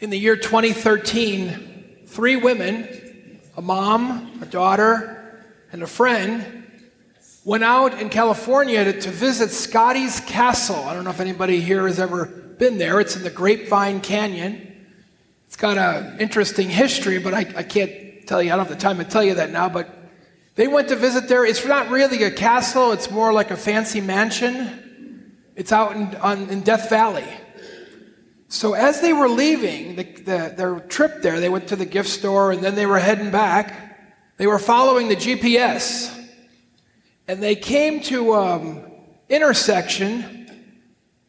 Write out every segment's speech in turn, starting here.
In the year 2013, three women, a mom, a daughter, and a friend, went out in California to, to visit Scotty's Castle. I don't know if anybody here has ever been there. It's in the Grapevine Canyon. It's got an interesting history, but I, I can't tell you, I don't have the time to tell you that now, but they went to visit there. It's not really a castle, it's more like a fancy mansion. It's out in, on, in Death Valley. So as they were leaving the, the, their trip there, they went to the gift store and then they were heading back. They were following the GPS. And they came to an um, intersection,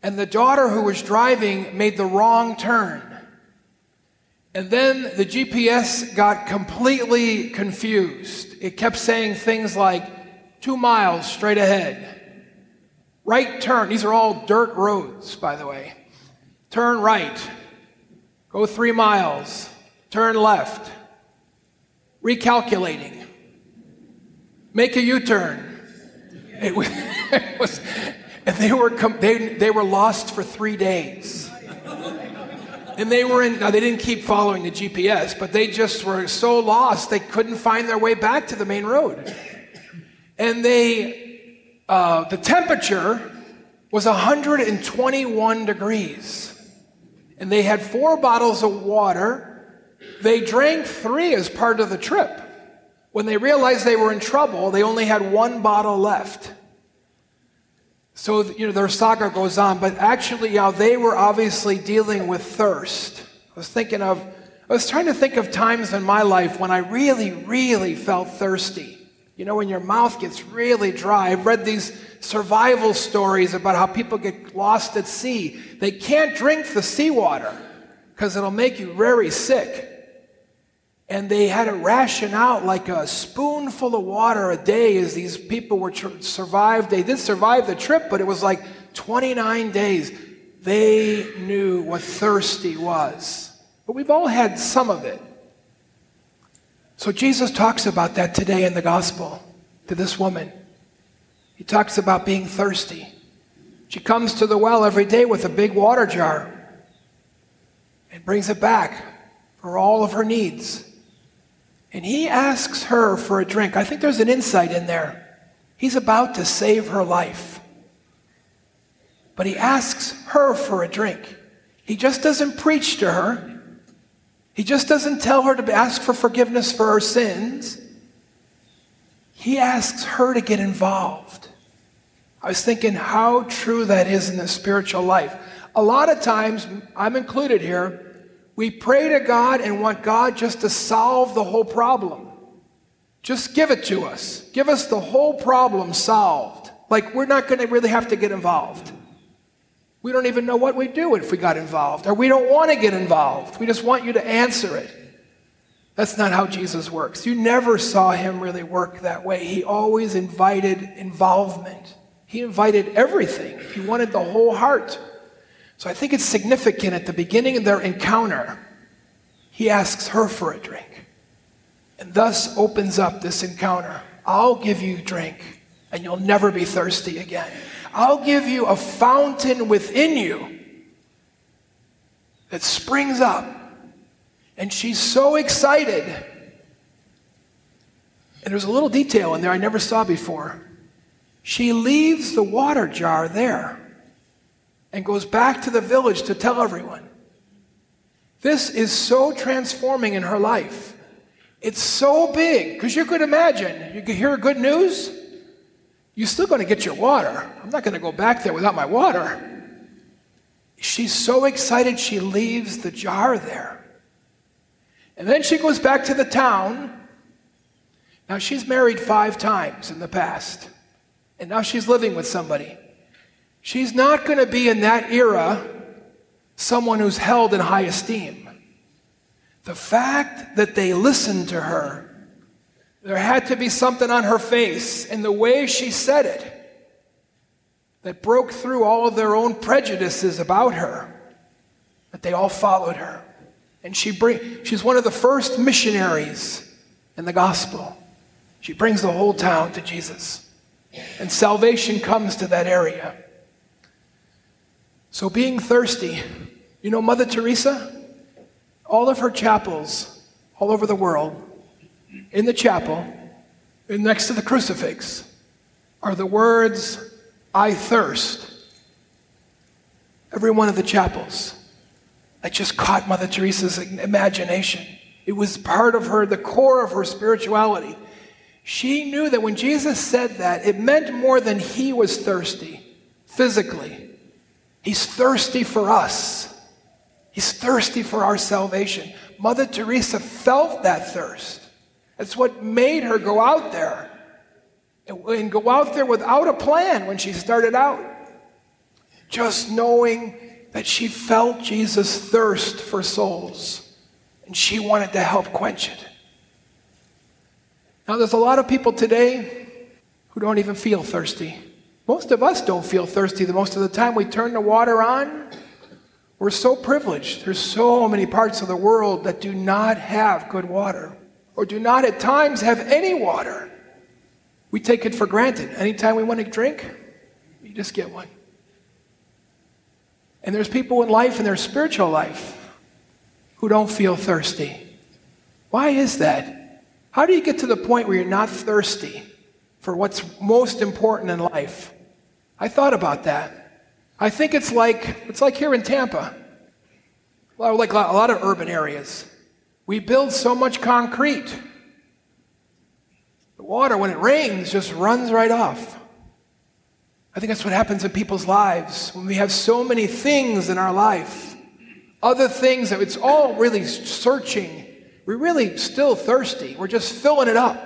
and the daughter who was driving made the wrong turn. And then the GPS got completely confused. It kept saying things like, two miles straight ahead. Right turn. These are all dirt roads, by the way. Turn right. Go three miles. Turn left. Recalculating. Make a U turn. It was, it was, and they were, they, they were lost for three days. And they were in, now they didn't keep following the GPS, but they just were so lost they couldn't find their way back to the main road. And they, uh, the temperature was 121 degrees. And they had four bottles of water. They drank three as part of the trip. When they realized they were in trouble, they only had one bottle left. So, you know, their saga goes on, but actually, know, they were obviously dealing with thirst. I was thinking of, I was trying to think of times in my life when I really, really felt thirsty. You know, when your mouth gets really dry. I've read these survival stories about how people get lost at sea. They can't drink the seawater because it'll make you very sick and they had to ration out like a spoonful of water a day as these people were tr- survived. They did survive the trip, but it was like 29 days. They knew what thirsty was. But we've all had some of it. So Jesus talks about that today in the gospel to this woman. He talks about being thirsty. She comes to the well every day with a big water jar and brings it back for all of her needs. And he asks her for a drink. I think there's an insight in there. He's about to save her life. But he asks her for a drink. He just doesn't preach to her. He just doesn't tell her to ask for forgiveness for her sins. He asks her to get involved. I was thinking how true that is in the spiritual life. A lot of times, I'm included here, we pray to God and want God just to solve the whole problem. Just give it to us. Give us the whole problem solved. Like we're not going to really have to get involved. We don't even know what we'd do if we got involved, or we don't want to get involved. We just want you to answer it. That's not how Jesus works. You never saw him really work that way. He always invited involvement, he invited everything, he wanted the whole heart. So I think it's significant at the beginning of their encounter, he asks her for a drink and thus opens up this encounter. I'll give you drink and you'll never be thirsty again. I'll give you a fountain within you that springs up. And she's so excited. And there's a little detail in there I never saw before. She leaves the water jar there and goes back to the village to tell everyone. This is so transforming in her life. It's so big because you could imagine, you could hear good news, you're still going to get your water. I'm not going to go back there without my water. She's so excited she leaves the jar there. And then she goes back to the town. Now she's married five times in the past, and now she's living with somebody. She's not going to be in that era someone who's held in high esteem. The fact that they listened to her, there had to be something on her face in the way she said it that broke through all of their own prejudices about her, that they all followed her. And she bring, she's one of the first missionaries in the gospel. She brings the whole town to Jesus. And salvation comes to that area. So, being thirsty, you know, Mother Teresa, all of her chapels all over the world, in the chapel, next to the crucifix, are the words, I thirst. Every one of the chapels. I just caught Mother Teresa's imagination. It was part of her, the core of her spirituality. She knew that when Jesus said that, it meant more than he was thirsty physically. He's thirsty for us. He's thirsty for our salvation. Mother Teresa felt that thirst. That's what made her go out there and go out there without a plan when she started out. Just knowing that she felt Jesus' thirst for souls and she wanted to help quench it. Now, there's a lot of people today who don't even feel thirsty. Most of us don't feel thirsty the most of the time. We turn the water on. We're so privileged. There's so many parts of the world that do not have good water or do not at times have any water. We take it for granted. Anytime we want to drink, you just get one. And there's people in life, in their spiritual life, who don't feel thirsty. Why is that? How do you get to the point where you're not thirsty for what's most important in life? I thought about that. I think it's like it's like here in Tampa, like a lot of urban areas. We build so much concrete the water, when it rains, just runs right off. I think that's what happens in people's lives when we have so many things in our life, other things that it's all really searching. We're really still thirsty. We're just filling it up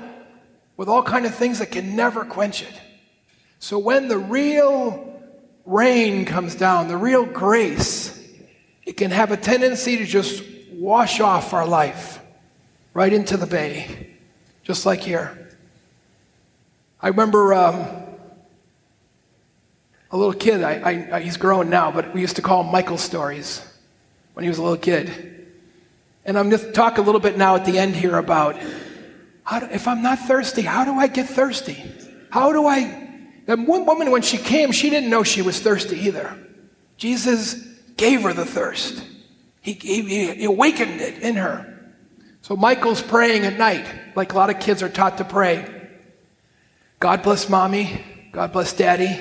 with all kind of things that can never quench it. So when the real rain comes down, the real grace, it can have a tendency to just wash off our life right into the bay, just like here. I remember um, a little kid, I, I, he's grown now, but we used to call him Michael Stories when he was a little kid. And I'm just talk a little bit now at the end here about do, if I'm not thirsty, how do I get thirsty? How do I? That one woman, when she came, she didn't know she was thirsty either. Jesus gave her the thirst. He, he, he awakened it in her. So Michael's praying at night, like a lot of kids are taught to pray. God bless mommy. God bless daddy.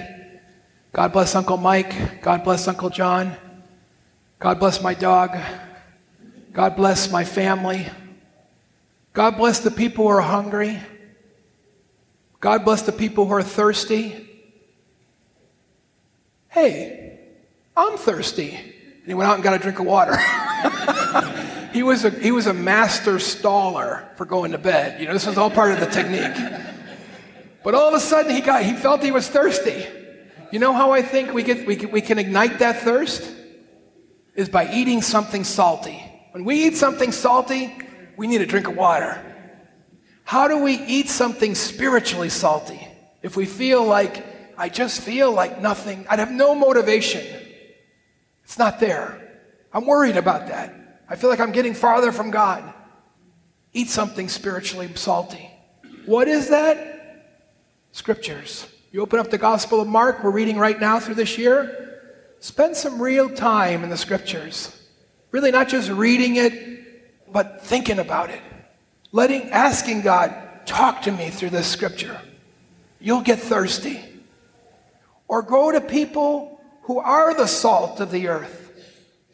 God bless Uncle Mike. God bless Uncle John. God bless my dog. God bless my family. God bless the people who are hungry. God bless the people who are thirsty. Hey, I'm thirsty. And he went out and got a drink of water. he, was a, he was a master staller for going to bed. You know, this was all part of the technique. But all of a sudden, he, got, he felt he was thirsty. You know how I think we, get, we, we can ignite that thirst? Is by eating something salty. When we eat something salty, we need a drink of water. How do we eat something spiritually salty? If we feel like, I just feel like nothing, I'd have no motivation. It's not there. I'm worried about that. I feel like I'm getting farther from God. Eat something spiritually salty. What is that? scriptures. You open up the Gospel of Mark, we're reading right now through this year. Spend some real time in the scriptures. Really, not just reading it, but thinking about it. Letting, asking God, talk to me through this scripture. You'll get thirsty. Or go to people who are the salt of the earth.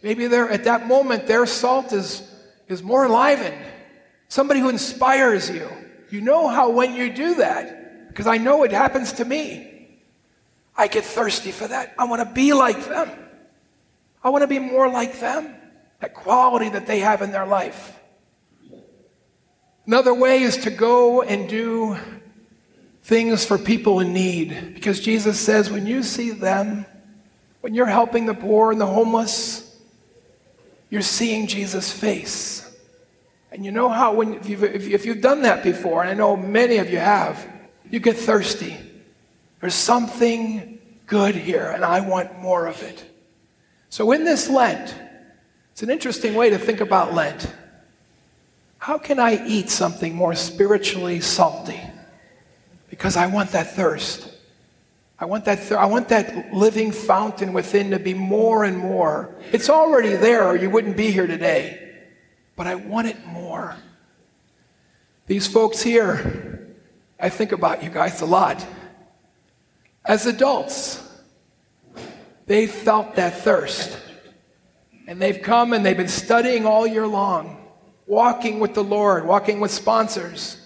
Maybe they're, at that moment, their salt is, is more enlivened. Somebody who inspires you. You know how when you do that, because I know it happens to me. I get thirsty for that. I want to be like them. I want to be more like them. That quality that they have in their life. Another way is to go and do things for people in need. Because Jesus says, when you see them, when you're helping the poor and the homeless, you're seeing Jesus' face. And you know how, when, if, you've, if you've done that before, and I know many of you have, you get thirsty. There's something good here, and I want more of it. So, in this Lent, it's an interesting way to think about Lent. How can I eat something more spiritually salty? Because I want that thirst. I want that, th- I want that living fountain within to be more and more. It's already there, or you wouldn't be here today. but I want it more. These folks here, I think about you guys a lot. As adults, they felt that thirst. And they've come and they've been studying all year long, walking with the Lord, walking with sponsors.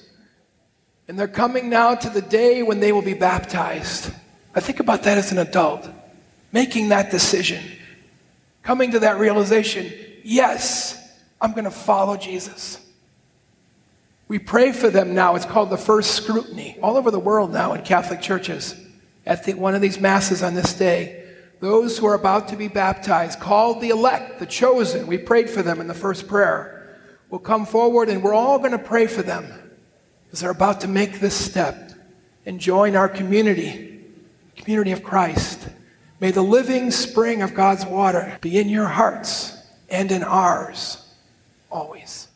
And they're coming now to the day when they will be baptized. I think about that as an adult, making that decision, coming to that realization yes, I'm going to follow Jesus. We pray for them now. It's called the first scrutiny all over the world now in Catholic churches. At the, one of these masses on this day, those who are about to be baptized, called the elect, the chosen, we prayed for them in the first prayer, will come forward and we're all going to pray for them as they're about to make this step and join our community, community of Christ. May the living spring of God's water be in your hearts and in ours always.